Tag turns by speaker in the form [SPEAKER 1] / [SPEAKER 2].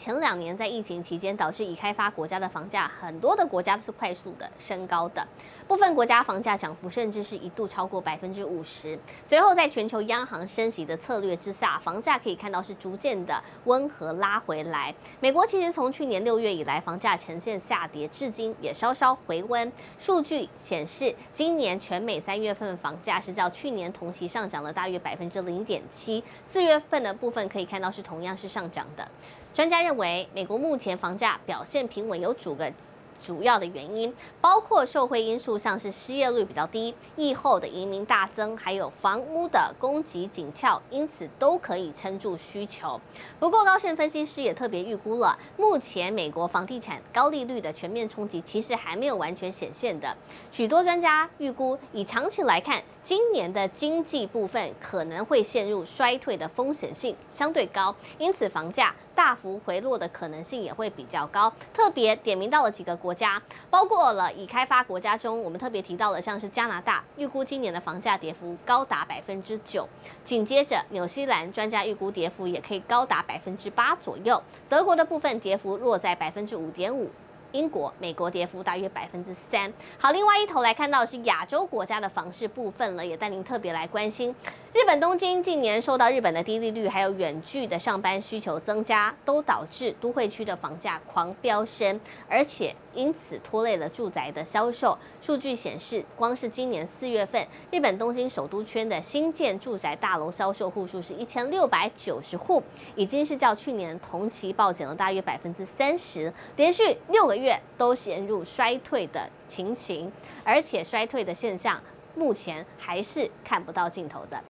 [SPEAKER 1] 前两年在疫情期间，导致已开发国家的房价，很多的国家是快速的升高的，部分国家房价涨幅甚至是一度超过百分之五十。随后在全球央行升息的策略之下，房价可以看到是逐渐的温和拉回来。美国其实从去年六月以来，房价呈现下跌，至今也稍稍回温。数据显示，今年全美三月份房价是较去年同期上涨了大约百分之零点七，四月份的部分可以看到是同样是上涨的。专家认认为，美国目前房价表现平稳有主个主要的原因，包括受惠因素，像是失业率比较低、疫后的移民大增，还有房屋的供给紧俏，因此都可以撑住需求。不过，高盛分析师也特别预估了，目前美国房地产高利率的全面冲击其实还没有完全显现的。许多专家预估，以长期来看，今年的经济部分可能会陷入衰退的风险性相对高，因此房价大幅回落的可能性也会比较高。特别点名到了几个国国家，包括了已开发国家中，我们特别提到了像是加拿大，预估今年的房价跌幅高达百分之九。紧接着纽西兰，专家预估跌幅也可以高达百分之八左右。德国的部分跌幅落在百分之五点五。英国、美国跌幅大约百分之三。好，另外一头来看到是亚洲国家的房市部分了，也带您特别来关心。日本东京近年受到日本的低利率，还有远距的上班需求增加，都导致都会区的房价狂飙升，而且因此拖累了住宅的销售。数据显示，光是今年四月份，日本东京首都圈的新建住宅大楼销售户数是一千六百九十户，已经是较去年同期暴减了大约百分之三十，连续六个月都陷入衰退的情形，而且衰退的现象目前还是看不到尽头的。